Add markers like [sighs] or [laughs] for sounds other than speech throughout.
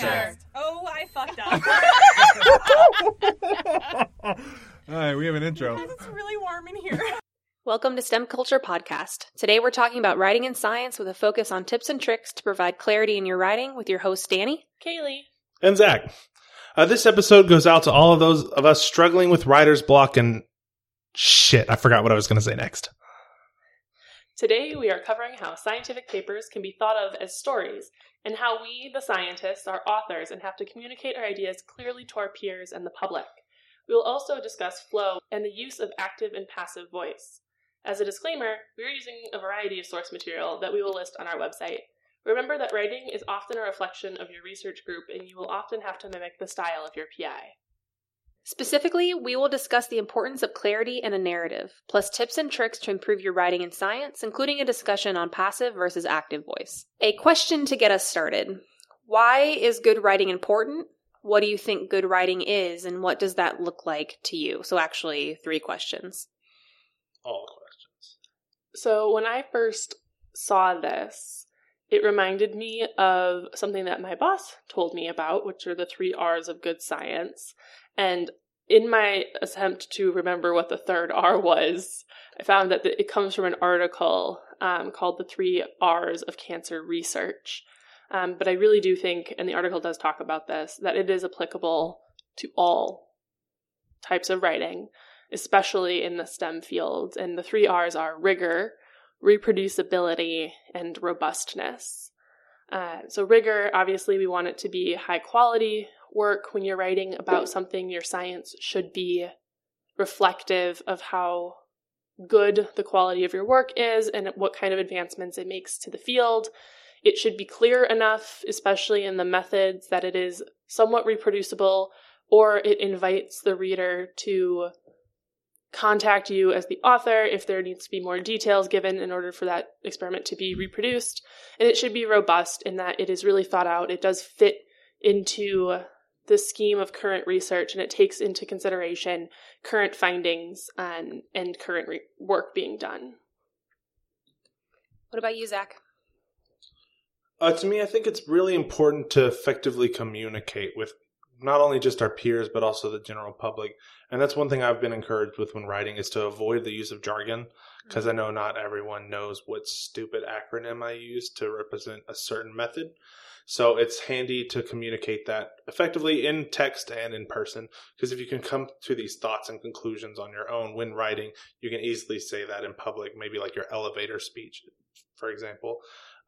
Welcome, to Oh, I fucked up. [laughs] All right, we have an intro. Guys, it's really warm in here. Welcome to STEM Culture Podcast. Today we're talking about writing and science with a focus on tips and tricks to provide clarity in your writing with your host Danny. Kaylee. and Zach. Uh, this episode goes out to all of those of us struggling with writer's block and shit. I forgot what I was going to say next. Today, we are covering how scientific papers can be thought of as stories, and how we, the scientists, are authors and have to communicate our ideas clearly to our peers and the public. We will also discuss flow and the use of active and passive voice. As a disclaimer, we are using a variety of source material that we will list on our website. Remember that writing is often a reflection of your research group, and you will often have to mimic the style of your PI. Specifically, we will discuss the importance of clarity and a narrative, plus tips and tricks to improve your writing in science, including a discussion on passive versus active voice. A question to get us started Why is good writing important? What do you think good writing is, and what does that look like to you? So, actually, three questions. All questions. So when I first saw this, it reminded me of something that my boss told me about, which are the three R's of good science. And in my attempt to remember what the third R was, I found that it comes from an article um, called The Three R's of Cancer Research. Um, but I really do think, and the article does talk about this, that it is applicable to all types of writing, especially in the STEM fields. And the three R's are rigor, reproducibility, and robustness. Uh, so, rigor, obviously, we want it to be high quality work. When you're writing about something, your science should be reflective of how good the quality of your work is and what kind of advancements it makes to the field. It should be clear enough, especially in the methods, that it is somewhat reproducible or it invites the reader to contact you as the author if there needs to be more details given in order for that experiment to be reproduced. And it should be robust in that it is really thought out. It does fit into the scheme of current research and it takes into consideration current findings and, and current re- work being done. What about you, Zach? Uh, to me, I think it's really important to effectively communicate with not only just our peers but also the general public. And that's one thing I've been encouraged with when writing is to avoid the use of jargon because I know not everyone knows what stupid acronym I use to represent a certain method. So it's handy to communicate that effectively in text and in person because if you can come to these thoughts and conclusions on your own when writing, you can easily say that in public, maybe like your elevator speech, for example.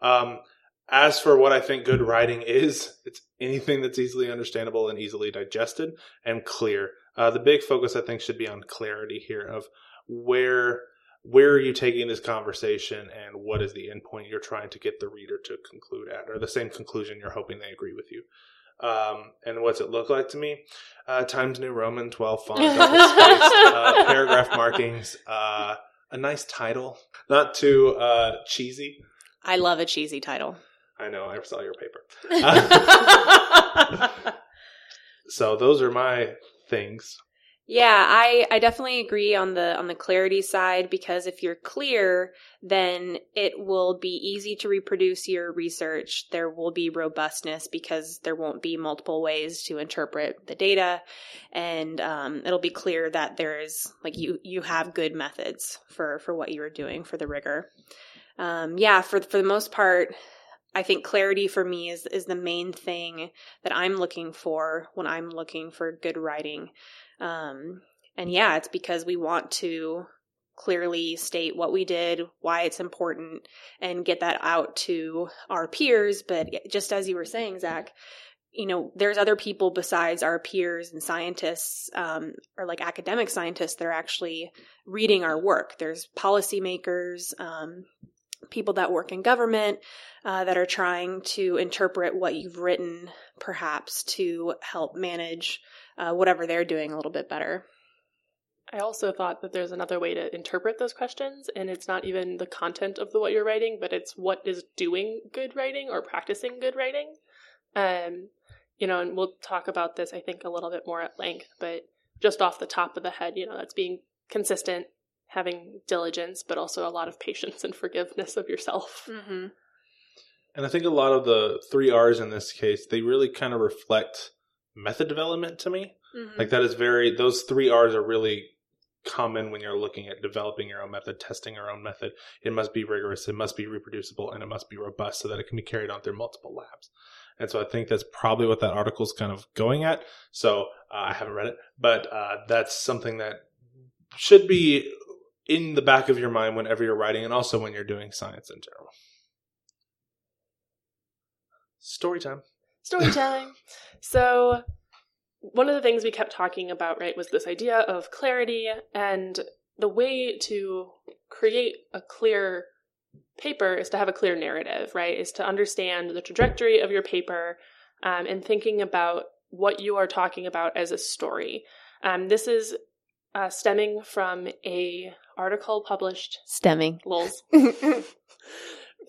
Um, as for what I think good writing is, it's anything that's easily understandable and easily digested and clear. Uh, the big focus, I think, should be on clarity here of where where are you taking this conversation and what is the endpoint you're trying to get the reader to conclude at, or the same conclusion you're hoping they agree with you. Um, and what's it look like to me? Uh, Times New Roman, 12 font, [laughs] uh, paragraph markings, uh, a nice title, not too uh, cheesy. I love a cheesy title. I know, I saw your paper. [laughs] [laughs] so those are my things. Yeah, I, I definitely agree on the on the clarity side because if you're clear, then it will be easy to reproduce your research. There will be robustness because there won't be multiple ways to interpret the data, and um, it'll be clear that there's like you you have good methods for for what you're doing for the rigor. Um, yeah, for for the most part, I think clarity for me is is the main thing that I'm looking for when I'm looking for good writing. Um, and yeah, it's because we want to clearly state what we did, why it's important, and get that out to our peers. But just as you were saying, Zach, you know, there's other people besides our peers and scientists, um, or like academic scientists that are actually reading our work. There's policymakers, um, people that work in government uh, that are trying to interpret what you've written, perhaps to help manage uh, whatever they're doing a little bit better. I also thought that there's another way to interpret those questions, and it's not even the content of the what you're writing, but it's what is doing good writing or practicing good writing. Um, you know, and we'll talk about this, I think, a little bit more at length, but just off the top of the head, you know, that's being consistent, having diligence, but also a lot of patience and forgiveness of yourself. Mm-hmm. And I think a lot of the three R's in this case, they really kind of reflect method development to me. Mhm. Like that is very those three R's are really common when you're looking at developing your own method, testing your own method. It must be rigorous, it must be reproducible, and it must be robust so that it can be carried on through multiple labs. And so I think that's probably what that article is kind of going at. So uh, I haven't read it, but uh, that's something that should be in the back of your mind whenever you're writing, and also when you're doing science in general. Story time. Story time. so, one of the things we kept talking about, right, was this idea of clarity and the way to create a clear paper is to have a clear narrative, right? Is to understand the trajectory of your paper um, and thinking about what you are talking about as a story. Um, this is uh, stemming from a article published Stemming. Lols. [laughs]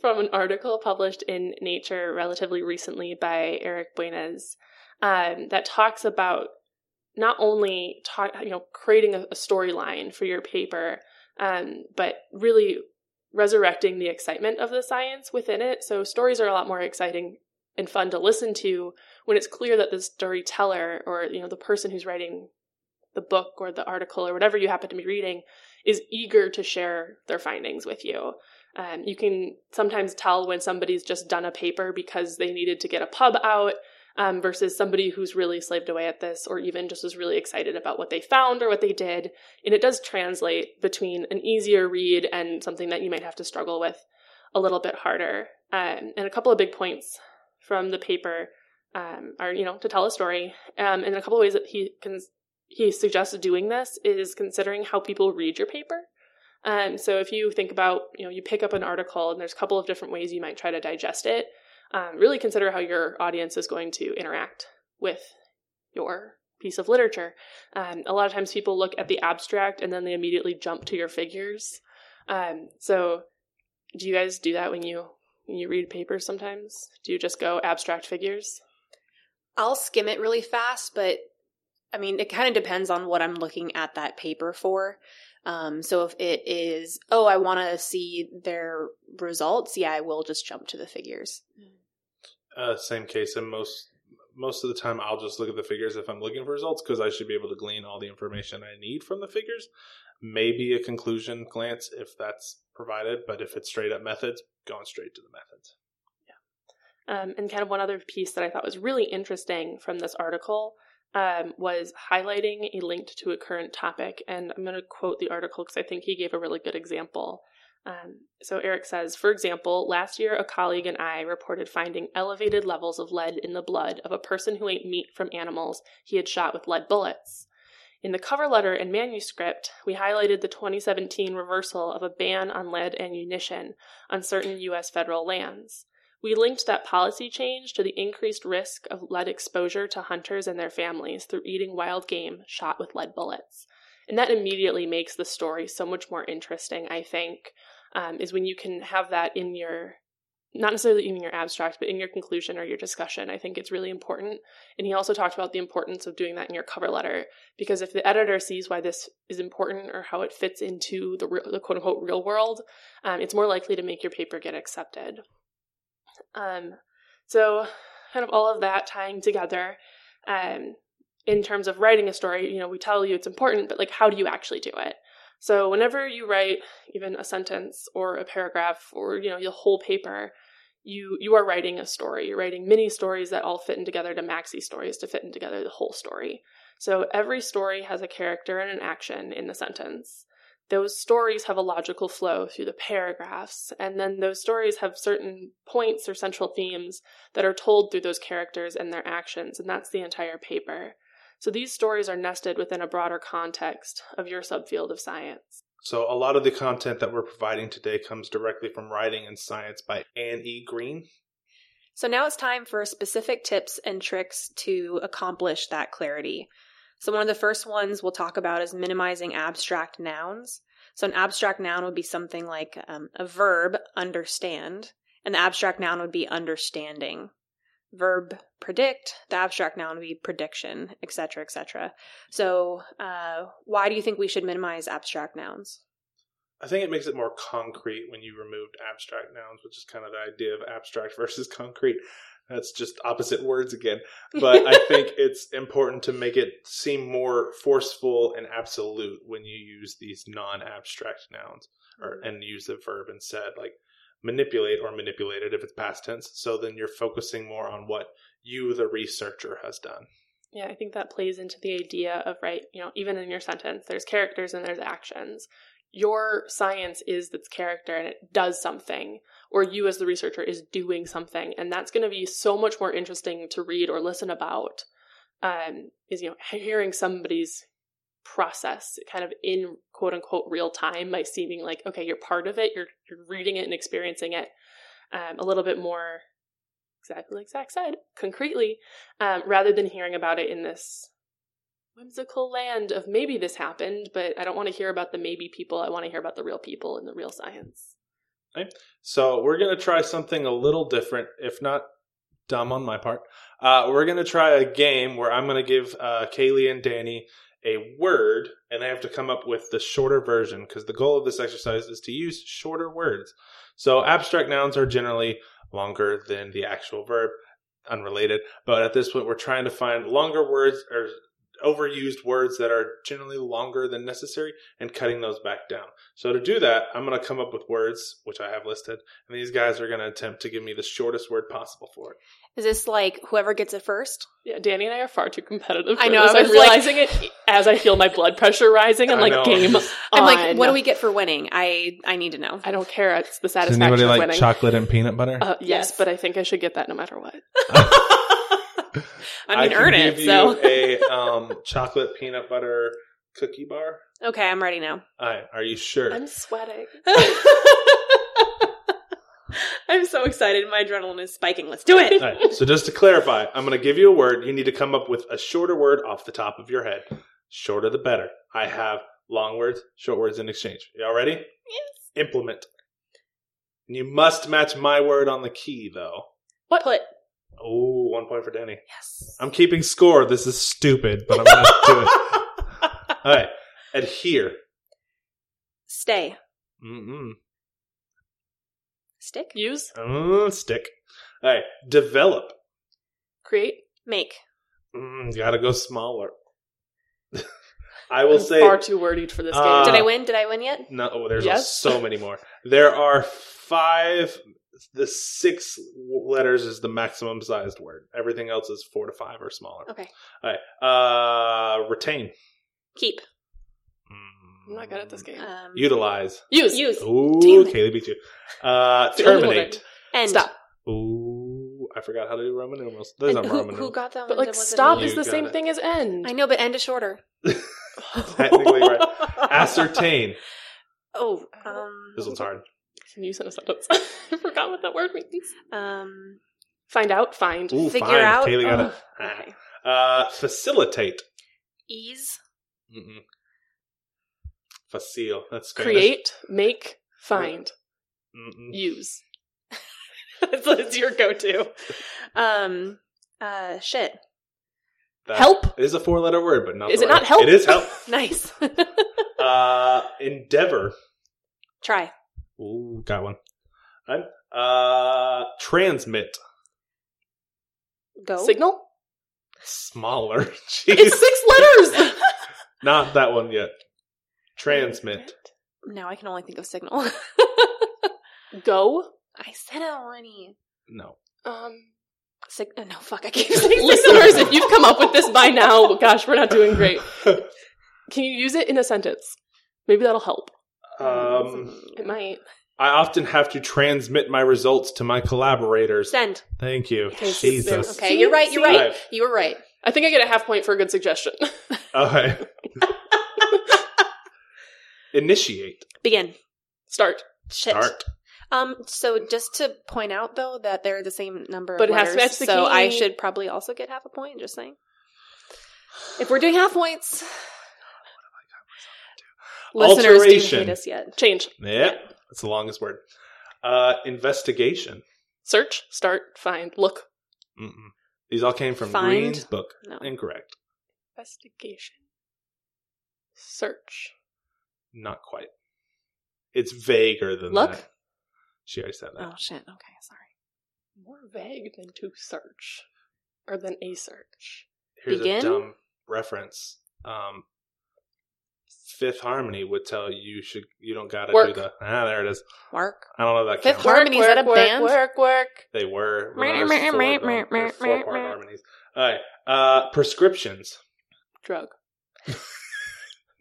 from an article published in Nature relatively recently by Eric Buenz um, that talks about not only you know creating a, a storyline for your paper, um, but really resurrecting the excitement of the science within it. So stories are a lot more exciting and fun to listen to when it's clear that the storyteller or you know the person who's writing the book or the article or whatever you happen to be reading is eager to share their findings with you. Um, you can sometimes tell when somebody's just done a paper because they needed to get a pub out um, versus somebody who's really slaved away at this or even just was really excited about what they found or what they did. And it does translate between an easier read and something that you might have to struggle with a little bit harder. Um, and a couple of big points from the paper um, are, you know, to tell a story. Um, and a couple of ways that he can he suggests doing this is considering how people read your paper. Um, so if you think about, you know, you pick up an article and there's a couple of different ways you might try to digest it, um, really consider how your audience is going to interact with your piece of literature. Um, a lot of times people look at the abstract and then they immediately jump to your figures. Um, so do you guys do that when you when you read papers sometimes? Do you just go abstract figures? I'll skim it really fast, but I mean, it kind of depends on what I'm looking at that paper for. Um, so if it is, oh, I want to see their results, yeah, I will just jump to the figures. Uh, same case, and most most of the time I'll just look at the figures if I'm looking for results because I should be able to glean all the information I need from the figures. Maybe a conclusion glance if that's provided, but if it's straight up methods, going straight to the methods. Yeah, um, and kind of one other piece that I thought was really interesting from this article um, was highlighting a link to a current topic. And I'm going to quote the article because I think he gave a really good example. Um, so Eric says, for example, last year a colleague and I reported finding elevated levels of lead in the blood of a person who ate meat from animals he had shot with lead bullets. In the cover letter and manuscript, we highlighted the 2017 reversal of a ban on lead ammunition on certain U.S. federal lands. We linked that policy change to the increased risk of lead exposure to hunters and their families through eating wild game shot with lead bullets. And that immediately makes the story so much more interesting, I think, um, is when you can have that in your, not necessarily in your abstract, but in your conclusion or your discussion. I think it's really important. And he also talked about the importance of doing that in your cover letter, because if the editor sees why this is important or how it fits into the, the quote unquote real world, um, it's more likely to make your paper get accepted. Um, so, kind of all of that tying together. Um, in terms of writing a story, you know, we tell you it's important, but like, how do you actually do it? So, whenever you write even a sentence or a paragraph or you know your whole paper, you you are writing a story. You're writing mini stories that all fit in together to maxi stories to fit in together the whole story. So every story has a character and an action in the sentence those stories have a logical flow through the paragraphs, and then those stories have certain points or central themes that are told through those characters and their actions, and that's the entire paper. So these stories are nested within a broader context of your subfield of science. So a lot of the content that we're providing today comes directly from Writing and Science by Anne E. Greene. So now it's time for specific tips and tricks to accomplish that clarity. So, one of the first ones we'll talk about is minimizing abstract nouns. So, an abstract noun would be something like um, a verb, understand, and the abstract noun would be understanding. Verb predict, the abstract noun would be prediction, etc., etc. So, uh, why do you think we should minimize abstract nouns? I think it makes it more concrete when you removed abstract nouns, which is kind of the idea of abstract [laughs] versus concrete. That's just opposite words again. But I think [laughs] it's important to make it seem more forceful and absolute when you use these non-abstract nouns or mm-hmm. and use the verb instead, like manipulate or manipulated if it's past tense. So then you're focusing more on what you, the researcher, has done. Yeah, I think that plays into the idea of, right, you know, even in your sentence, there's characters and there's actions. Your science is this character and it does something, or you as the researcher is doing something. And that's going to be so much more interesting to read or listen about, um, is, you know, hearing somebody's process kind of in quote unquote real time by seeming like, okay, you're part of it, you're, you're reading it and experiencing it um, a little bit more exactly like Zach said, concretely, um, rather than hearing about it in this whimsical land of maybe this happened, but I don't want to hear about the maybe people. I want to hear about the real people and the real science. So we're going to try something a little different, if not dumb on my part. Uh, we're going to try a game where I'm going to give uh, Kaylee and Danny a word, and they have to come up with the shorter version because the goal of this exercise is to use shorter words. So abstract nouns are generally longer than the actual verb, unrelated. But at this point, we're trying to find longer words or overused words that are generally longer than necessary and cutting those back down. So to do that, I'm going to come up with words, which I have listed, and these guys are going to attempt to give me the shortest word possible for it. Is this like whoever gets it first? Yeah, Danny and I are far too competitive. I know, this. I I'm was like- realizing it as I feel my blood pressure rising. I'm I like, know. game [laughs] I'm like, what do we get for winning? I I need to know. I don't care. It's the satisfaction. Does satisfaction anybody of like winning. chocolate and peanut butter? Uh, yes, Yes. but I think I should get that no matter what. [laughs] [laughs] I mean, can earn give it. you So a [laughs] um, chocolate peanut butter cookie bar. okay, I'm ready now. All right, are you sure? I'm sweating. [laughs] I'm so excited. My adrenaline is spiking. Let's do it. All right, so just to clarify, I'm going to give you a word. You need to come up with a shorter word off the top of your head. Shorter the better. I have long words, short words in exchange. Y'all ready? Yes. Implement. And you must match my word on the key, though. What? Put. Oh, one point for Danny. Yes. I'm keeping score. This is stupid, but I'm going to do it. [laughs] All right. Adhere. Stay. Mm-mm. Stick. Use, Uh, stick. All right. Develop. create. Make. Mm, gotta go smaller. [laughs] I will I'm say far too wordy for this Uh, game. Did I win? Did I win yet? No, oh, there's Yes. so many more. There are five. The six letters is the maximum sized word. Everything else is four to five or smaller. Okay. All right. Uh, retain. Keep. I'm not good at this game. Um, Utilize. Use. Use. Ooh, Damn it. Kaylee beat you. Uh, [laughs] The only one terminate. End. Stop. Ooh, I forgot how to do Roman numerals. There's And not who, Roman who got that one? But like, stop is the same it. thing as end. I know, but end is shorter. [laughs] [laughs] Technically right. [laughs] Ascertain. Oh, um, This one's hard. Can you use in a sentence? I forgot what that word means. um, Find out. Find. Ooh, Figure fine. out- Kaylee got oh, it. Ah. okay. Uh, facilitate. ease, Mm-mm. Facile. That's Spanish. Create. Make. Find. Mm-mm. Use. that's, [laughs] that's your go-to. Um, uh, shit. That Help? is a four-letter word, but not. Is the it right not one. help? It is help. [laughs] Nice. [laughs] uh, endeavor. Try. Ooh, got one. Right. Uh, transmit. Go. Signal. Smaller. [laughs] It's Jeez. six letters. Not that one yet. Transmit. Now I can only think of signal. Go. I said it already. No. Um, Sig- [laughs] no, fuck. I keep saying listeners, if you've come up with this by now, gosh, we're not doing great. [laughs] Can you use it in a sentence? Maybe that'll help. Um, It might. I often have to transmit my results to my collaborators. Send. Thank you. Okay, Jesus. Okay, you're right. You're See? right. You were right. I think I get a half point for a good suggestion. [laughs] Okay. Initiate. Begin. Start. Shit. Start. Um. So just to point out though that they're the same number, But of it has to letters, match the so I should probably also get half a point. Just saying. If we're doing half points, [sighs] listeners do Alteration. hate us yet. Change. Yeah. That's the longest word. Uh, investigation. Search. Start. Find. Look. Mm-mm. These all came from Find. Greene's book. No. Incorrect. Investigation. Search. Not quite. It's vaguer than Look? that. She already said that. Oh shit. Okay, sorry. More vague than to search. Or than a search. Here's Begin? a dumb reference. Um, Fifth Harmony would tell you you should you don't gotta Work. do the ah there it is. Work. I don't know that Fifth counts. Har- Harmony, is that a work, band? Work, work, They were Meh, when I was meh, four meh, going- meh, they're meh, four-part harmonies. All right, uh, prescriptions. Drug. [laughs]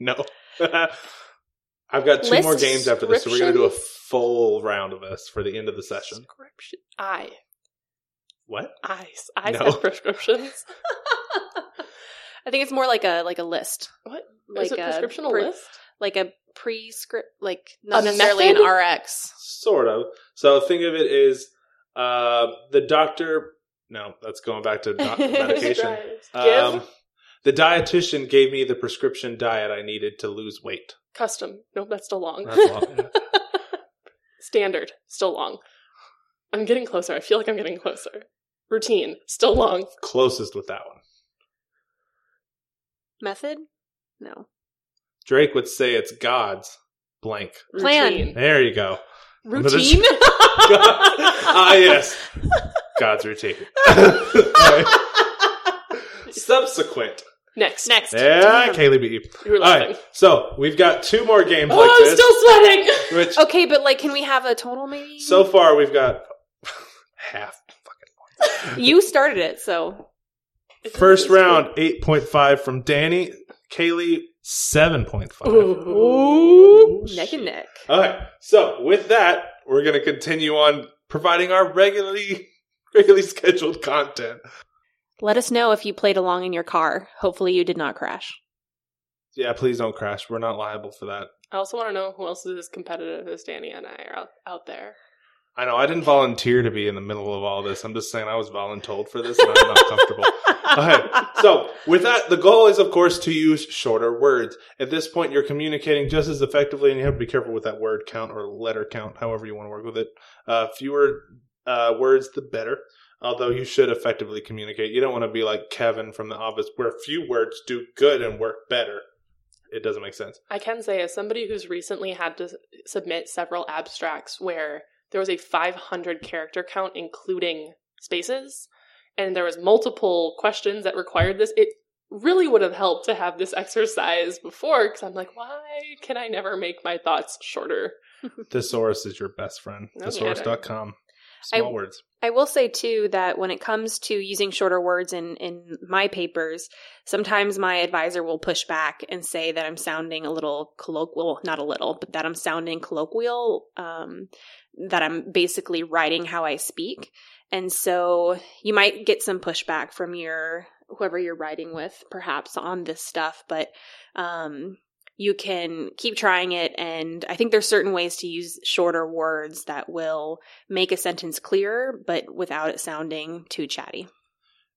No, [laughs] I've got two List more games after this, so we're gonna do a descriptions? Full round of us for the end of the session. Prescription. I. What? I. I No. said prescriptions. [laughs] I think it's more like a like a list, What? like Is a prescription a pre- list? like a prescript, like not A necessarily method? an RX. Sort of. So think of it as uh, the doctor. No, that's going back to doc- [laughs] medication. Um, the dietitian gave me the prescription diet I needed to lose weight. Custom. Nope, that's still long. That's all. [laughs] yeah. Standard. Still long. I'm getting closer. I feel like I'm getting closer. Routine. Still long. Closest with that one. Method? No. Drake would say it's God's blank. Plan. Routine. There you go. Routine? [laughs] ah, yes. God's routine. [laughs] [laughs] Subsequent. Next. Next. Yeah, um, Kaylee beat you. You were All laughing. right. So we've got two more games Oh, like I'm this. still sweating. Which [laughs] Okay, but like, can we have a total maybe? so far we've got [laughs] half. [laughs] you started it, so First round, eight point five from Danny. Kaylee, seven point five. Ooh. neck and neck. All right. So with that, we're going to continue on providing our regularly regularly scheduled content. Let us know if you played along in your car. Hopefully, you did not crash. Yeah, please don't crash. We're not liable for that. I also want to know who else is as competitive as Danny and I are out, out there. I know I didn't volunteer to be in the middle of all this. I'm just saying I was voluntold for this and I'm not comfortable. [laughs] Okay. So, with that, the goal is, of course, to use shorter words. At this point, you're communicating just as effectively, and you have to be careful with that word count or letter count, however you want to work with it. Uh, fewer uh, words, the better. Although you should effectively communicate. You don't want to be like Kevin from The Office, where few words do good and work better. It doesn't make sense. I can say, as somebody who's recently had to submit several abstracts where there was a 500 character count, including spaces, and there was multiple questions that required this, it really would have helped to have this [laughs] exercise before, because I'm like, why can I never make my thoughts shorter? [laughs] Thesaurus is your best friend. Oh, no Thesaurus.com. Small I- words. I will say too that when it comes to using shorter words in in my papers, sometimes my advisor will push back and say that I'm sounding a little colloquial, not a little, but that I'm sounding colloquial, um, that I'm basically writing how I speak. And so you might get some pushback from your whoever you're writing with perhaps on this stuff, but um you can keep trying it and I think there's certain ways to use shorter words that will make a sentence clearer but without it sounding too chatty.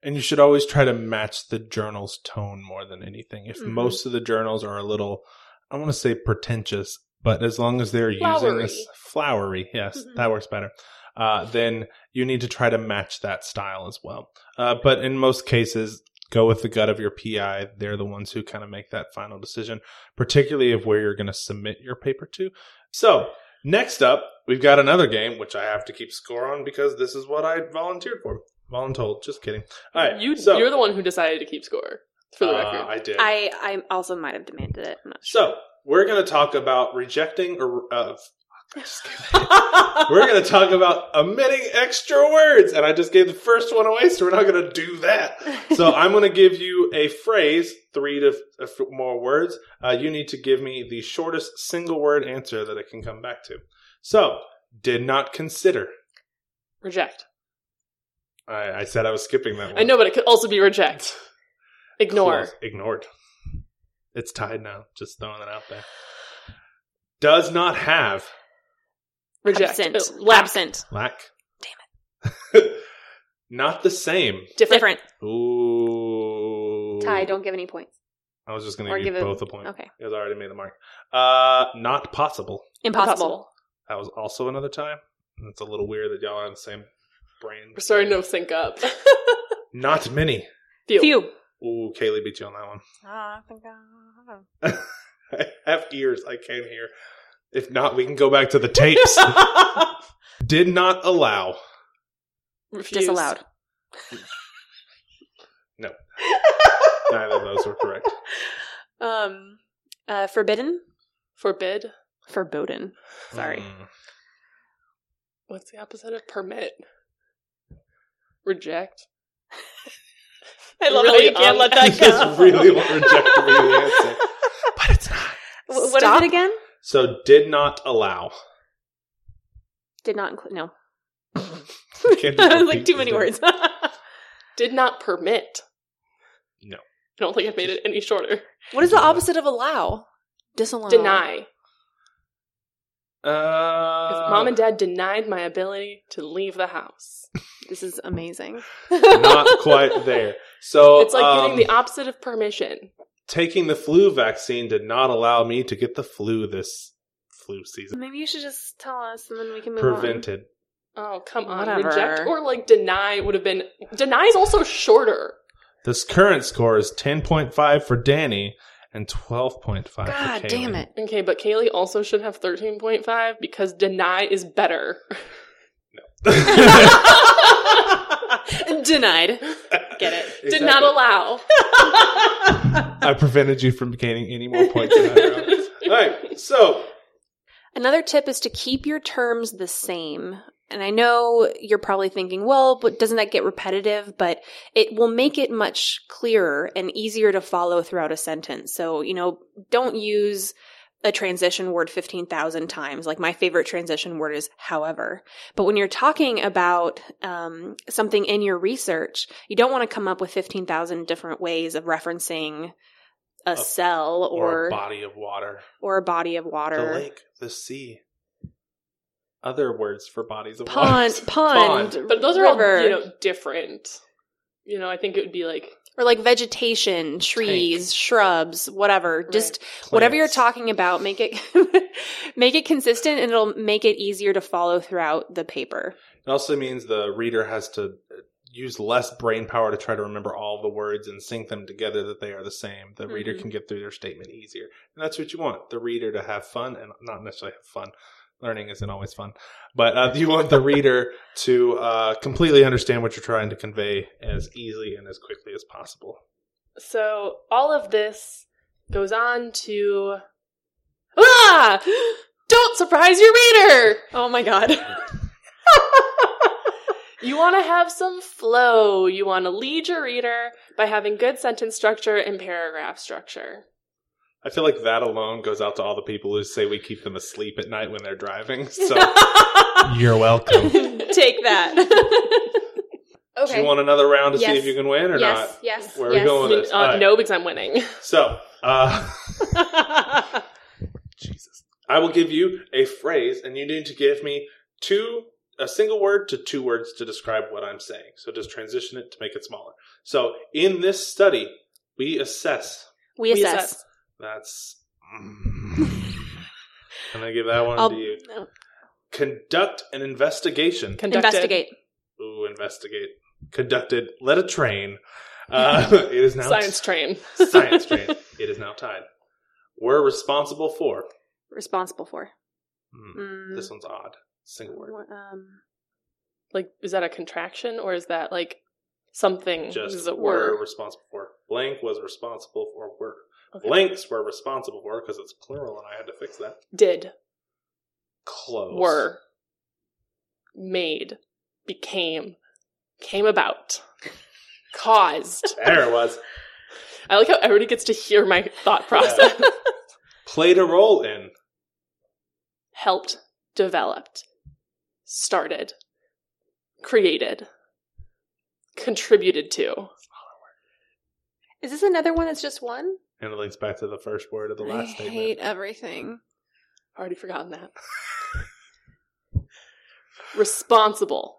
And you should always try to match the journal's tone more than anything. If Mhm. most of the journals are a little, I want to say pretentious, but as long as they're using this flowery, yes, Mhm. that works better. Uh, then you need to try to match that style as well. Uh, but in most cases, go with the gut of your PI. They're the ones who kind of make that final decision, particularly of where you're going to submit your paper to. So next up, we've got another game which I have to keep score on because this is what I volunteered for. Voluntold, just kidding. All right, You, so you're the one who decided to keep score, for the uh, record. I did. I I also might have demanded it. I'm not sure. so we're going to talk about rejecting or uh, I just gave- [laughs] we're going to talk about omitting extra words, and I just gave the first one away, so we're not going to do that. So [laughs] I'm going to give you a phrase, three to f- more words. Uh, you need to give me the shortest single word answer that I can come back to. So, did not consider. Reject. I, I said I was skipping that one. I know, but it could also be reject. [laughs] Ignore. Close. Ignored. It's tied now. Just throwing it out there. Does not have. Reject. absent. Uh, lack. Absent. Lack. Damn it. [laughs] not the same. Different. Different. Ooh. Ty, don't give any points. I was just going to give, give both a point. Okay. Because I already made the mark. Uh, not possible. Impossible. That was also another time. It's a little weird that y'all are on the same brain. We're starting to sync up. [laughs] Not many. Few. Few. Ooh, Kaylee beat you on that one. Ah, I think I- I have ears. I can't hear. If not, we can go back to the tapes. [laughs] Did not allow. Refuse. Disallowed. [laughs] No. Neither of those were correct. Um, uh, forbidden. Forbid. Forbidden. Sorry. Mm. What's the opposite of permit? Reject. [laughs] I love Really, how you can't um, let that go. just really want reject to be the answer. But it's not. Wh- What is Stop. it again? So did not allow. Did not include. No. You can't [laughs] just It was like too many words. [laughs] Did not permit. No. I don't think I've made it any shorter. what is the opposite of allow? Disallow. Deny. Uh, If mom and dad denied my ability to leave the house. [laughs] This is amazing. not quite there. So It's like um, getting the opposite of permission. Taking the flu vaccine did not allow me to get the flu this flu season. Maybe you should just tell us, and then we can move on. Prevented. Oh, come on. Whatever. Reject or like deny would have been. Deny is also shorter. This current score is 10.5 for Danny and 12.5 for God damn it! Okay, but Kaylee also should have 13.5 because deny is better. [laughs] [laughs] [laughs] Denied. Get it? Did not allow. I prevented you from gaining any more points. [laughs] All right, so Another tip is to keep your terms the same. And I know you're probably thinking, well, but doesn't that get repetitive? But it will make it much clearer and easier to follow throughout a sentence. So, you know, don't use a transition word 15,000 times. Like my favorite transition word is however. But when you're talking about um, something in your research, you don't want to come up with 15,000 different ways of referencing a, A- cell or, or a body of water, or a body of water. the lake, the sea. Other words for bodies of pond, water. [laughs] pond, But those are river, all, you know, different. You know, I think it would be like or like vegetation, trees, shrubs, whatever. Just Plants. whatever you're talking about, make it [laughs] make it consistent, and it'll make it easier to follow throughout the paper. It also means the reader has to use less brain power to try to remember all the words and sync them together that they are the same. The reader Mhm. can get through their statement easier. And that's what you want the reader to have fun and not necessarily have fun. Learning isn't always fun. But uh, you want the reader to uh, completely understand what you're trying to convey as easily and as quickly as possible. so. All of this goes on to ah, [gasps] don't surprise your reader. Oh my god! [laughs] You want to have some flow. You want to lead your reader by having good sentence structure and paragraph structure. I feel like that alone goes out to all the people who say we keep them asleep at night when they're driving. [laughs] So you're welcome. Take that. [laughs] Do you want another round to see if you can win or yes, not? yes, Where are we yes. going with this? uh, All right. No, because I'm winning. So, uh, [laughs] Jesus. I will give you a phrase, and you need to give me two, a single word to two words to describe what I'm saying. So just transition it to make it smaller. So in this study, we assess. We We assess. Assess. That's. I'm going to give that one I'll to you. no. Conduct an investigation. Conducted. investigate. Ooh, investigate. Conducted. Let a train. [laughs] Uh, [laughs] it is now Science train. [laughs] science train. It is now tied. We're responsible for. Responsible for. Hmm, Mm, This one's odd. Single word. what, um, Like, is that a contraction or is that like something? Just is it were were? responsible for. Blank was responsible for were. Okay. Blanks were responsible for because it's plural and I had to fix that. Did Close. were made became came about caused. [laughs] There it was. I like how everybody gets to hear my thought process. [laughs] Played a role in. Helped, developed, started, created, contributed to. is this another one that's just one? And it links back to the first word of the last I statement. hate everything. Already forgotten that. [laughs] Responsible.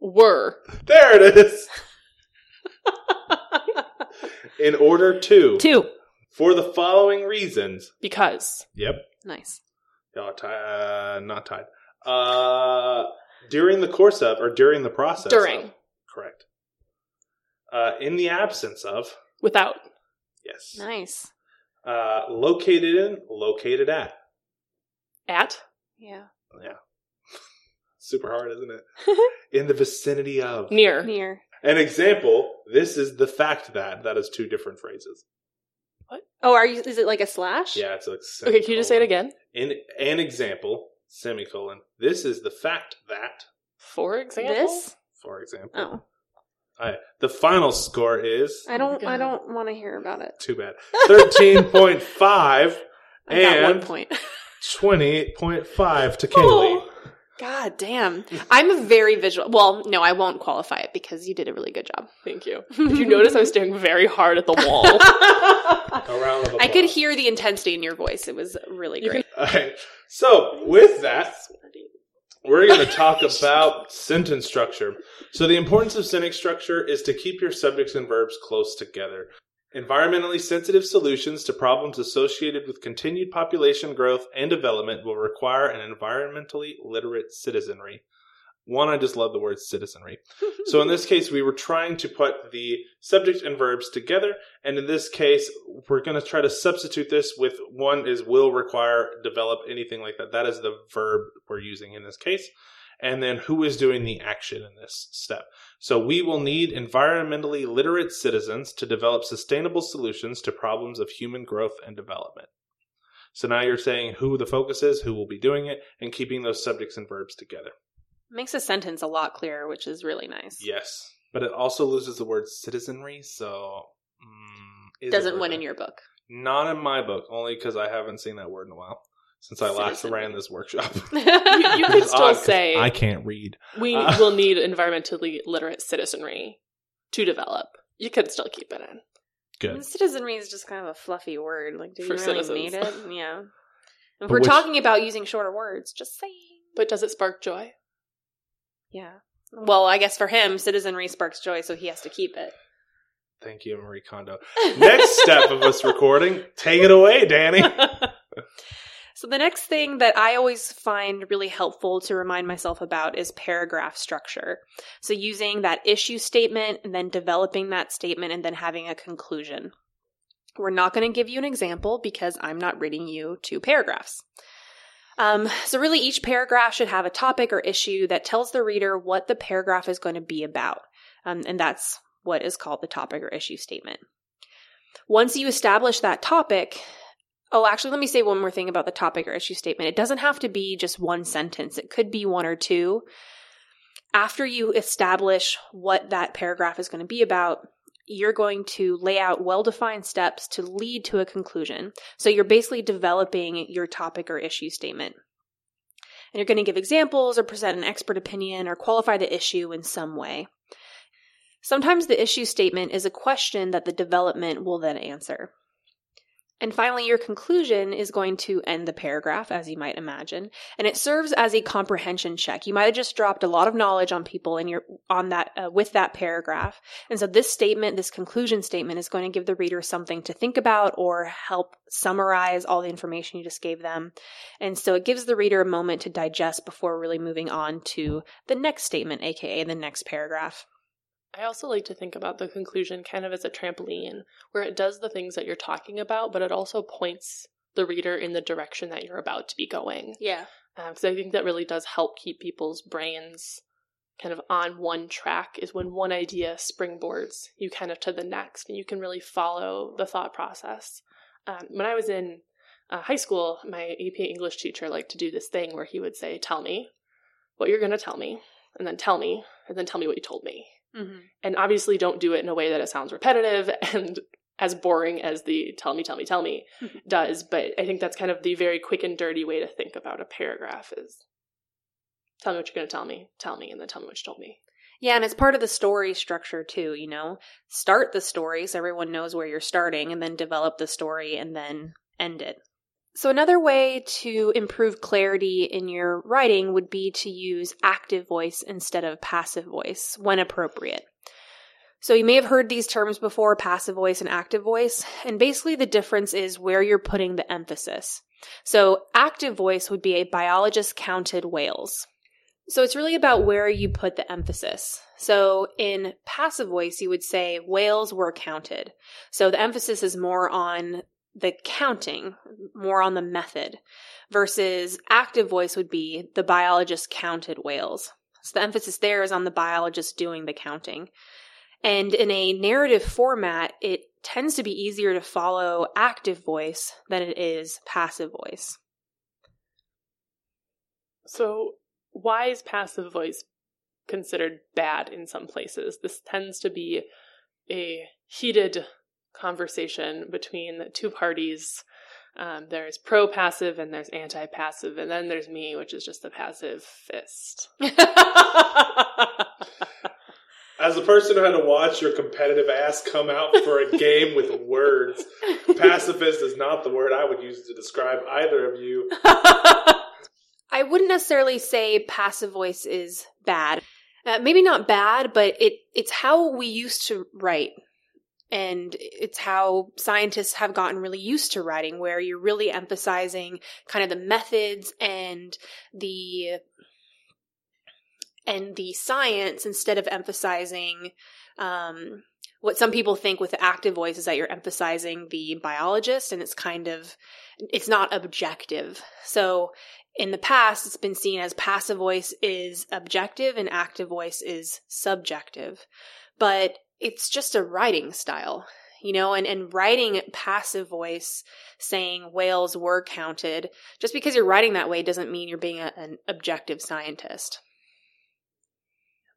Were. There it is. [laughs] In order to. Two. For the following reasons. Because. Yep. Nice. Y'all ti- uh, not tied. Uh, during the course of, or during the process. During. of. correct. Uh, in the absence of. Without. Yes. Nice. Uh, located in, located at. At. Yeah. Yeah. [laughs] Super hard, isn't it? [laughs] In the vicinity of. Near. Near. An example, this is the fact that. That is two different phrases. What? Oh, are you? Is it like a slash? Yeah, it's like Okay, can you just say it again? In an example, semicolon. This is the fact that, For example. This? for example. Oh, Alright, the final score is I don't. God. I don't want to hear about it. too bad. Thirteen point five [laughs] I got one and point. twenty point five to [laughs] Kaylee. Oh, God damn. I'm a very visual. Well, no, I won't qualify it because you did a really good job. Thank you. Did you notice, I was staring very hard at the wall. [laughs] A round of. I could hear the intensity in your voice. It was really You great. Alright, so with that, we're going to talk about sentence structure. So, the importance of sentence structure is to keep your subjects and verbs close together. Environmentally sensitive solutions to problems associated with continued population growth and development will require an environmentally literate citizenry. One, I just love the word citizenry. [laughs] So, in this case, we were trying to put the subject and verbs together. And in this case, we're going to try to substitute this with one is will require, develop, anything like that. That is the verb we're using in this case. And then who is doing the action in this step. So we will need environmentally literate citizens to develop sustainable solutions to problems of human growth and development. So now you're saying who the focus is, who will be doing it, and keeping those subjects and verbs together. Makes a sentence a lot clearer, which is really nice. Yes. But it also loses the word citizenry, so. Mm, is Doesn't it win in your book. Not in my book, only because I haven't seen that word in a while since I last Citizenry. ran this workshop. [laughs] You, you could [laughs] still odd 'cause say I can't read. we Uh. will need environmentally literate citizenry to develop. You could still keep it in. Good. Citizenry is just kind of a fluffy word. Like, do you For really citizens. need it? Yeah. If But we're which- talking about using shorter words, just saying. But does it spark joy? Yeah. Well, I guess for him, citizenry sparks joy, so he has to keep it. Thank you, Marie Kondo. Next step of us recording. Take it away, Danny. [laughs] [laughs] So, the next thing that I always find really helpful to remind myself about is paragraph structure. So, using that issue statement and then developing that statement and then having a conclusion. We're not going to give you an example because I'm not reading you two paragraphs. Um, so, really, each paragraph should have a topic or issue that tells the reader what the paragraph is going to be about. Um, and that's what is called the topic or issue statement. Once you establish that topic, Oh, actually, let me say one more thing about the topic or issue statement. It doesn't have to be just one sentence, it could be one or two. After you establish what that paragraph is going to be about, you're going to lay out well defined steps to lead to a conclusion. So you're basically developing your topic or issue statement. And you're going to give examples or present an expert opinion or qualify the issue in some way. Sometimes the issue statement is a question that the development will then answer. And finally, your conclusion is going to end the paragraph, as you might imagine, and it serves as a comprehension check. You might have just dropped a lot of knowledge on people in your on that uh, with that paragraph, and so this statement, this conclusion statement, is going to give the reader something to think about or help summarize all the information you just gave them, and so it gives the reader a moment to digest before really moving on to the next statement, aka the next paragraph. I also like to think about the conclusion kind of as a trampoline, where it does the things that you're talking about, but it also points the reader in the direction that you're about to be going. Yeah. Because I think that really does help keep people's brains kind of on one track, is when one idea springboards you kind of to the next, and you can really follow the thought process. Um, when I was in uh, high school, my AP English teacher liked to do this thing where he would say, Tell me what you're going to tell me, and then tell me, and then tell me what you told me Mm-hmm. and obviously don't do it in a way that it sounds repetitive [laughs] and as boring as the tell me tell me tell me Mhm. does but i think that's kind of the very quick and dirty way to think about a paragraph is tell me what you're going to tell me tell me and then tell me what you told me Yeah, and it's part of the story structure too, you know. Start the story so everyone knows where you're starting and then develop the story and then end it. So another way to improve clarity in your writing would be to use active voice instead of passive voice when appropriate. So you may have heard these terms before, passive voice and active voice, and basically the difference is where you're putting the emphasis. So active voice would be a biologist counted whales. So it's really about where you put the emphasis. So in passive voice, you would say whales were counted. So the emphasis is more on the counting, more on the method, versus active voice would be the biologist counted whales. So the emphasis there is on the biologist doing the counting. And in a narrative format, it tends to be easier to follow active voice than it is passive voice. So, why is passive voice considered bad in some places? This tends to be a heated conversation between the two parties. Um, there's pro passive and there's anti passive, and then there's me, which is just the passive fist. [laughs] As a person who had to watch your competitive ass come out for a game with words, pacifist is not the word I would use to describe either of you. [laughs] I wouldn't necessarily say passive voice is bad. Uh, maybe not bad, but it it's how we used to write. And it's how scientists have gotten really used to writing, where you're really emphasizing kind of the methods and the and the science instead of emphasizing um, what some people think with the active voice is that you're emphasizing the biologist and it's kind of it's not objective. So in the past it's been seen as passive voice is objective and active voice is subjective. But it's just a writing style you know and, and writing passive voice saying whales were counted just because you're writing that way doesn't mean you're being a, an objective scientist.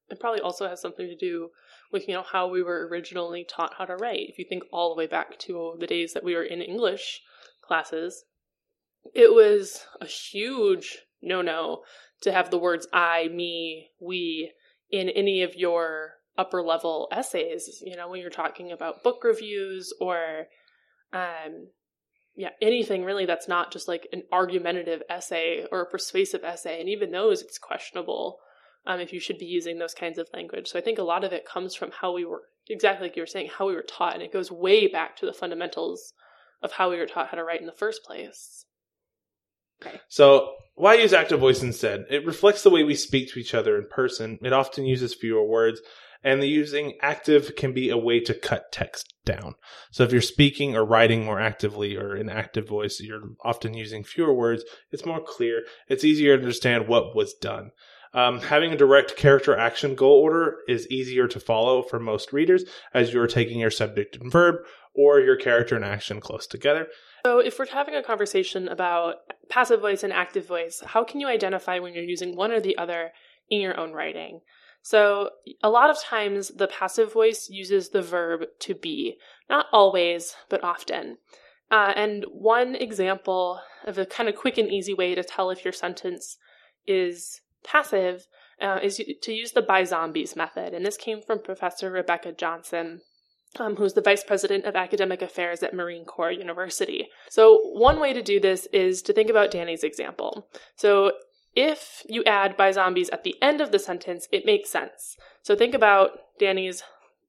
It probably also has something to do with you know how we were originally taught how to write. If you think all the way back to the days that we were in english classes it was a huge no no to have the words i me we in any of your upper level essays you know when you're talking about book reviews or um yeah anything really that's not just like an argumentative essay or a persuasive essay and even those it's questionable um, if you should be using those kinds of language. So I think a lot of it comes from how we were, exactly like you were saying, how we were taught, and it goes way back to the fundamentals of how we were taught how to write in the first place. So why use active voice instead? It reflects the way we speak to each other in person. It often uses fewer words, and the using active can be a way to cut text down. So if you're speaking or writing more actively or in active voice, you're often using fewer words. It's more clear. It's easier to understand what was done. Um, having a direct character action goal order is easier to follow for most readers as you're taking your subject and verb or your character and action close together. So, if we're having a conversation about passive voice and active voice, how can you identify when you're using one or the other in your own writing? So, a lot of times the passive voice uses the verb to be, not always, but often. Uh, and one example of a kind of quick and easy way to tell if your sentence is passive uh, is to use the by zombies method. And this came from Professor Rebecca Johnson, um, who's the Vice President of Academic Affairs at Marine Corps University. So, one way to do this is to think about Danny's example. So, if you add by zombies at the end of the sentence, it makes sense. So, think about Danny's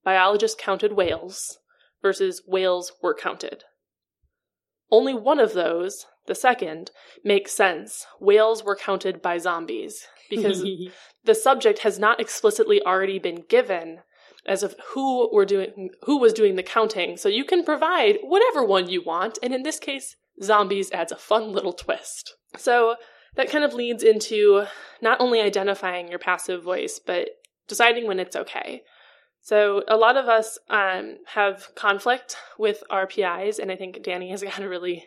biologist counted whales versus whales were counted. Only one of those, the second, makes sense. Whales were counted by zombies because [laughs] the subject has not explicitly already been given as of who were doing who was doing the counting. So you can provide whatever one you want, and in this case, zombies adds a fun little twist. So that kind of leads into not only identifying your passive voice, but deciding when it's okay. So a lot of us um, have conflict with our PIs, and I think Danny has [laughs] got a really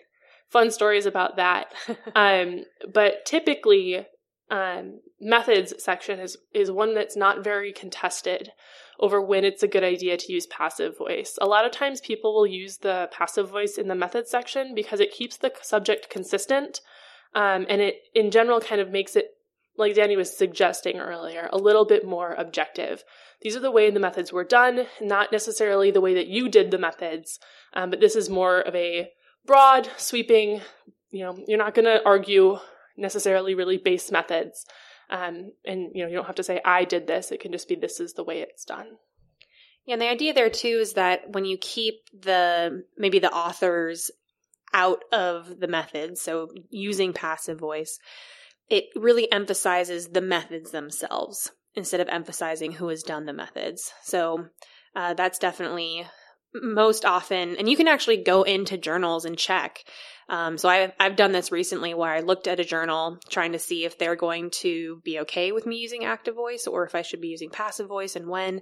fun stories about that. [laughs] um, but typically, um, methods section is is one that's not very contested over when it's a good idea to use passive voice. A lot of times people will use the passive voice in the methods section because it keeps the subject consistent um, and it in general kind of makes it like Danny was suggesting earlier, a little bit more objective. These are the way the methods were done, not necessarily the way that you did the methods, um, but this is more of a broad, sweeping, you know, you're not going to argue necessarily really base methods. Um, and you know, you don't have to say I did this. It can just be this is the way it's done. Yeah, and the idea there too is that when you keep the maybe the authors out of the methods, so using passive voice, it really emphasizes the methods themselves instead of emphasizing who has done the methods. So uh, that's definitely most often, and you can actually go into journals and check. Um, so I've, I've done this recently where I looked at a journal trying to see if they're going to be okay with me using active voice or if I should be using passive voice and when.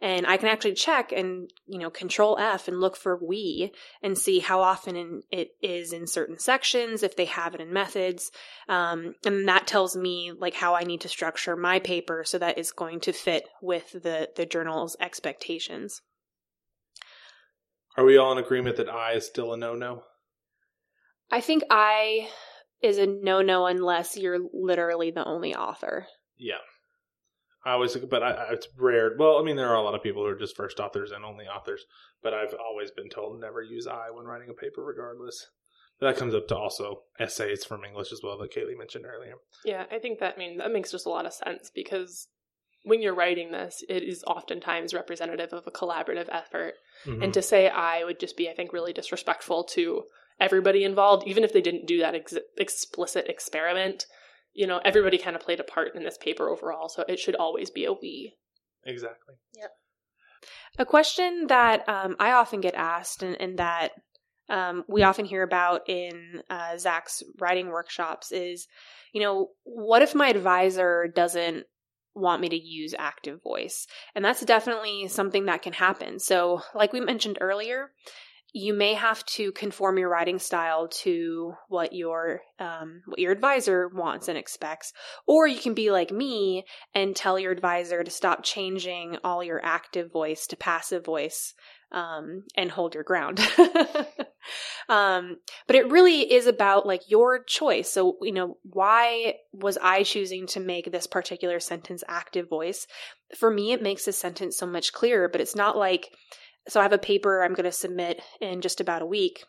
And I can actually check and, you know, control F and look for we and see how often in, it is in certain sections, if they have it in methods. Um, and that tells me like how I need to structure my paper so that it's going to fit with the, the journal's expectations. Are we all in agreement that I is still a no no? I think I is a no no unless you're literally the only author. Yeah. I always, but I, I, it's rare. Well, I mean, there are a lot of people who are just first authors and only authors, but I've always been told never use I when writing a paper, regardless. But that comes up to also essays from English as well that Kaylee mentioned earlier. Yeah, I think that I mean that makes just a lot of sense because when you're writing this, it is oftentimes representative of a collaborative effort. Mm-hmm. And to say I would just be, I think, really disrespectful to everybody involved, even if they didn't do that ex- explicit experiment. You know, everybody kind of played a part in this paper overall, so it should always be a we. Exactly. Yep. A question that um, I often get asked, and, and that um, we often hear about in uh, Zach's writing workshops, is, you know, what if my advisor doesn't want me to use active voice? And that's definitely something that can happen. So, like we mentioned earlier, you may have to conform your writing style to what your um, what your advisor wants and expects or you can be like me and tell your advisor to stop changing all your active voice to passive voice um, and hold your ground [laughs] um, but it really is about like your choice so you know why was i choosing to make this particular sentence active voice for me it makes the sentence so much clearer but it's not like so I have a paper I'm going to submit in just about a week.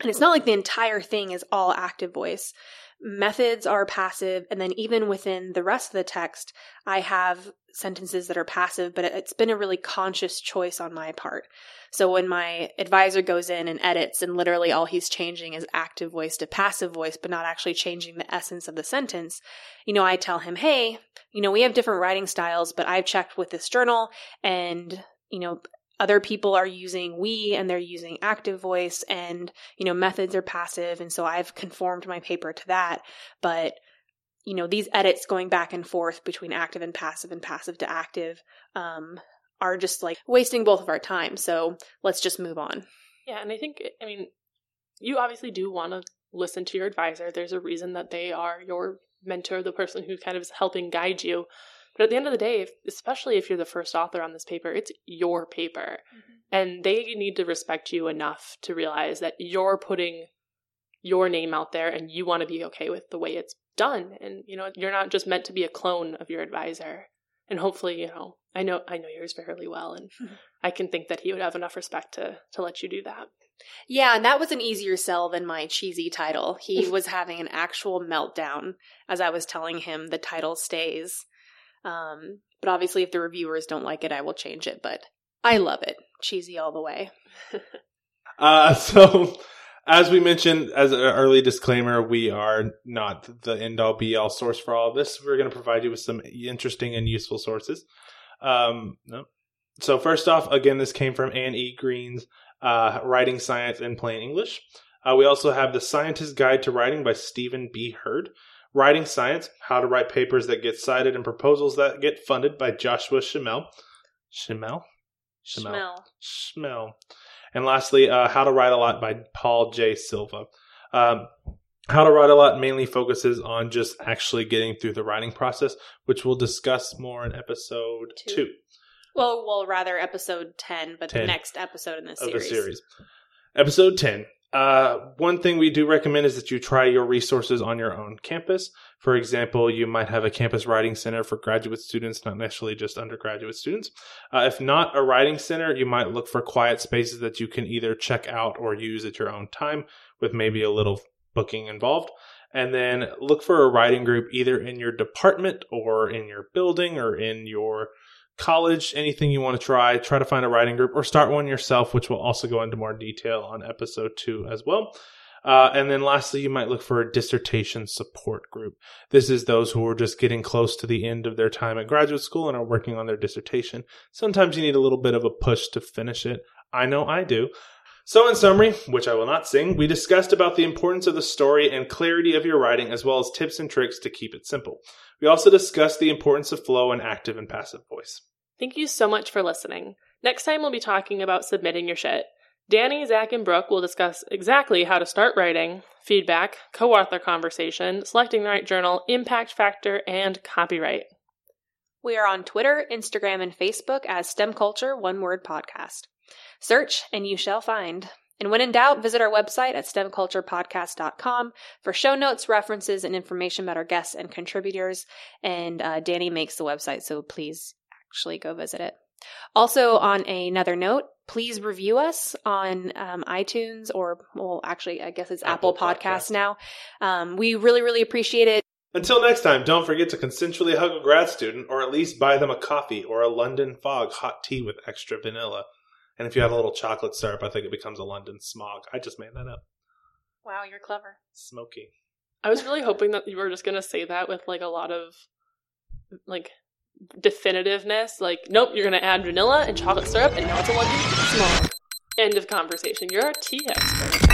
And it's not like the entire thing is all active voice. Methods are passive. And then even within the rest of the text, I have sentences that are passive, but it's been a really conscious choice on my part. So when my advisor goes in and edits and literally all he's changing is active voice to passive voice, but not actually changing the essence of the sentence, you know, I tell him, hey, you know, we have different writing styles, but I've checked with this journal and you know, other people are using we and they're using active voice and you know methods are passive and so i've conformed my paper to that. But you know these edits going back and forth between active and passive and passive to active um, are just like wasting both of our time. So let's just move on. Yeah and i think i mean you obviously do want to listen to your advisor. There's a reason that they are your mentor the person who kind of is helping guide you but at the end of the day, if, especially if you're the first author on this paper, it's your paper. Mm-hmm. And they need to respect you enough to realize that you're putting your name out there and you want to be okay with the way it's done. And, you know, you're not just meant to be a clone of your advisor. And hopefully, you know, I know I know yours fairly well and mm-hmm. I can think that he would have enough respect to to let you do that. Yeah, and that was an easier sell than my cheesy title. He [laughs] was having an actual meltdown as I was telling him the title stays. Um, but obviously, if the reviewers don't like it, I will change it. But I love it. Cheesy all the way. [laughs] uh, [laughs] so, as we mentioned, as an early disclaimer, we are not the end all be all source for all of this. We're going to provide you with some interesting and useful sources. Um, no. So, first off, again, this came from Anne E. Greene's uh, Writing Science in Plain English. Uh, we also have The Scientist's Guide to Writing by Stephen B. Heard. Writing Science, How to Write Papers That Get Cited and Proposals That Get Funded by Joshua Schimel. Schimel? Schmel. Schmel. And lastly, uh, How to Write a Lot by Paul J. Silva. Um, how to Write a Lot mainly focuses on just actually getting through the writing process, which we'll discuss more in episode two. two. Well, well, rather episode ten, but 10 the next episode in the series. Series. Episode ten uh, one thing we do recommend is that you try your resources on your own campus. For example, you might have a campus writing center for graduate students, not necessarily just undergraduate students. Uh, if not a writing center, you might look for quiet spaces that you can either check out or use at your own time with maybe a little booking involved. And then look for a writing group either in your department or in your building or in your college, anything you want to try, try to find a writing group or start one yourself, which we'll also go into more detail on episode two as well. Uh, and then lastly, you might look for a dissertation support group. This is those who are just getting close to the end of their time at graduate school and are working on their dissertation. Sometimes you need a little bit of a push to finish it. I know I do. So, in summary, which I will not sing, we discussed about the importance of the story and clarity of your writing, as well as tips and tricks to keep it simple. We also discussed the importance of flow and active and passive voice. Thank you so much for listening. Next time, we'll be talking about submitting your shit. Danny, Zach, and Brooke will discuss exactly how to start writing, feedback, co author conversation, selecting the right journal, impact factor, and copyright. We are on Twitter, Instagram, and Facebook as STEM Culture One Word Podcast. Search and you shall find. And when in doubt, visit our website at stemculturepodcast.com for show notes, references, and information about our guests and contributors. And uh, Danny makes the website, so please actually go visit it. Also, on another note, please review us on um, iTunes or, well, actually, I guess it's Apple, Apple Podcasts Podcasts. now. Um, we really, really appreciate it. Until next time, don't forget to consensually hug a grad student, or at least buy them a coffee or a London fog hot tea with extra vanilla. And if you add a little chocolate syrup, I think it becomes a London smog. I just made that up. Wow, you're clever. Smoky. I was really hoping that you were just going to say that with like a lot of like definitiveness. Like, nope, you're going to add vanilla and chocolate syrup, and now it's a London smog. End of conversation. You're a tea expert.